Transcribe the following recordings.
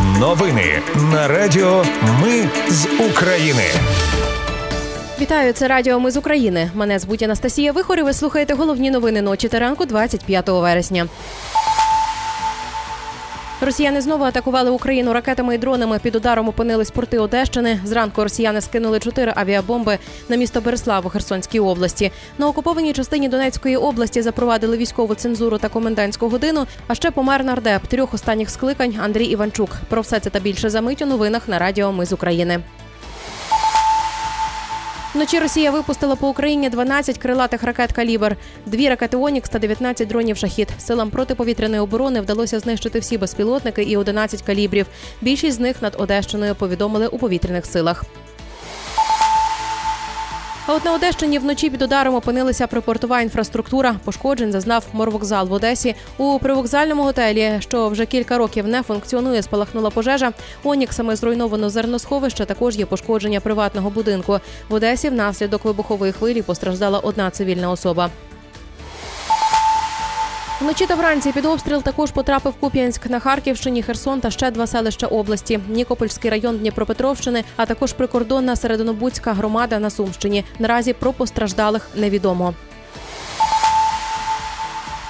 Новини на Радіо Ми з України. Вітаю, це Радіо Ми з України. Мене звуть Анастасія Вихор і Ви слухаєте головні новини ночі та ранку 25 вересня. Росіяни знову атакували Україну ракетами і дронами. Під ударом опинились порти Одещини. Зранку росіяни скинули чотири авіабомби на місто Береслав у Херсонській області. На окупованій частині Донецької області запровадили військову цензуру та комендантську годину. А ще помер нардеп трьох останніх скликань Андрій Іванчук. Про все це та більше за мить у новинах на Радіо Ми з України. Вночі Росія випустила по Україні 12 крилатих ракет калібр, дві ракети Онікс та 19 дронів шахід. Силам протиповітряної оборони вдалося знищити всі безпілотники і 11 калібрів. Більшість з них над Одещиною повідомили у повітряних силах. А от на Одещині вночі під ударом опинилася припортова інфраструктура. Пошкоджень зазнав морвокзал в Одесі. У привокзальному готелі, що вже кілька років не функціонує, спалахнула пожежа. Оніксами зруйновано зерносховище. Також є пошкодження приватного будинку. В Одесі внаслідок вибухової хвилі постраждала одна цивільна особа. Вночі та вранці під обстріл також потрапив Куп'янськ на Харківщині, Херсон та ще два селища області: Нікопольський район Дніпропетровщини, а також прикордонна Серединобудська громада на Сумщині. Наразі про постраждалих невідомо.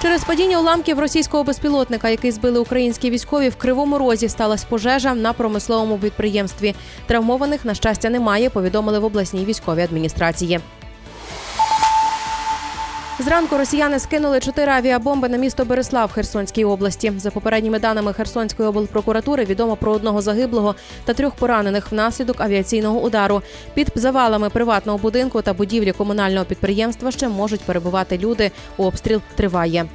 Через падіння уламків російського безпілотника, який збили українські військові, в кривому розі сталася пожежа на промисловому підприємстві. Травмованих на щастя немає. Повідомили в обласній військовій адміністрації. Зранку росіяни скинули чотири авіабомби на місто Береслав Херсонській області. За попередніми даними Херсонської облпрокуратури відомо про одного загиблого та трьох поранених внаслідок авіаційного удару. Під завалами приватного будинку та будівлі комунального підприємства ще можуть перебувати люди. Обстріл триває.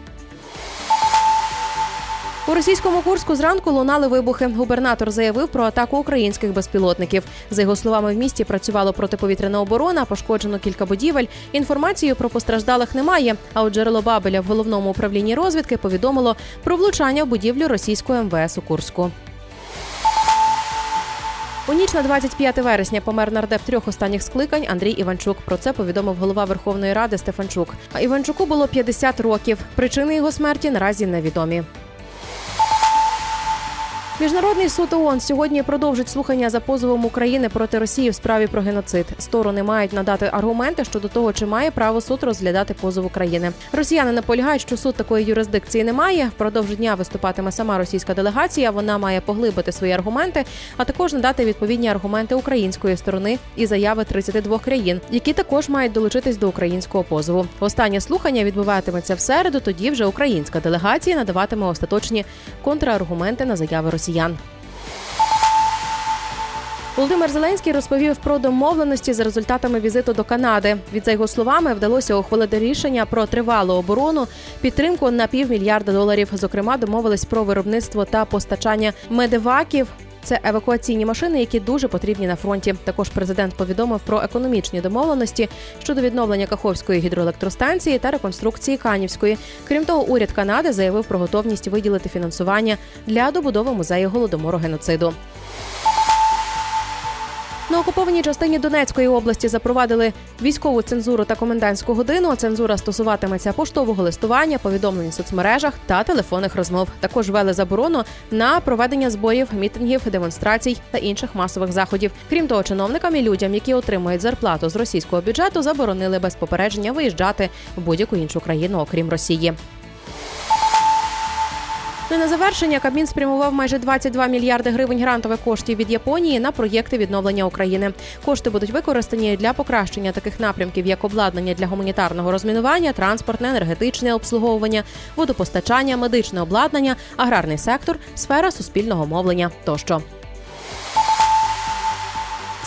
У російському Курську зранку лунали вибухи. Губернатор заявив про атаку українських безпілотників. За його словами, в місті працювала протиповітряна оборона, пошкоджено кілька будівель. Інформації про постраждалих немає. А от джерело Бабеля в головному управлінні розвідки повідомило про влучання в будівлю російського МВС у Курську. У ніч на 25 вересня помер нардеп трьох останніх скликань Андрій Іванчук. Про це повідомив голова Верховної Ради Стефанчук. А Іванчуку було 50 років. Причини його смерті наразі невідомі. Міжнародний суд ООН сьогодні продовжить слухання за позовом України проти Росії в справі про геноцид. Сторони мають надати аргументи щодо того, чи має право суд розглядати позов України. Росіяни наполягають, що суд такої юрисдикції не має. Впродовж дня виступатиме сама російська делегація. Вона має поглибити свої аргументи, а також надати відповідні аргументи української сторони і заяви 32 країн, які також мають долучитись до українського позову. Останнє слухання відбуватиметься в середу. Тоді вже українська делегація надаватиме остаточні контраргументи на заяви Росії росіян. Володимир Зеленський розповів про домовленості за результатами візиту до Канади. Від за його словами вдалося ухвалити рішення про тривалу оборону, підтримку на півмільярда доларів. Зокрема, домовились про виробництво та постачання медиваків. Це евакуаційні машини, які дуже потрібні на фронті. Також президент повідомив про економічні домовленості щодо відновлення Каховської гідроелектростанції та реконструкції Канівської. Крім того, уряд Канади заявив про готовність виділити фінансування для добудови музею голодомору геноциду. На окупованій частині Донецької області запровадили військову цензуру та комендантську годину. Цензура стосуватиметься поштового листування, повідомлень в соцмережах та телефонних розмов. Також ввели заборону на проведення зборів, мітингів, демонстрацій та інших масових заходів. Крім того, чиновникам і людям, які отримують зарплату з російського бюджету, заборонили без попередження виїжджати в будь-яку іншу країну, окрім Росії. Ну і на завершення Кабмін спрямував майже 22 мільярди гривень грантових коштів від Японії на проєкти відновлення України. Кошти будуть використані для покращення таких напрямків, як обладнання для гуманітарного розмінування, транспортне, енергетичне обслуговування, водопостачання, медичне обладнання, аграрний сектор, сфера суспільного мовлення тощо.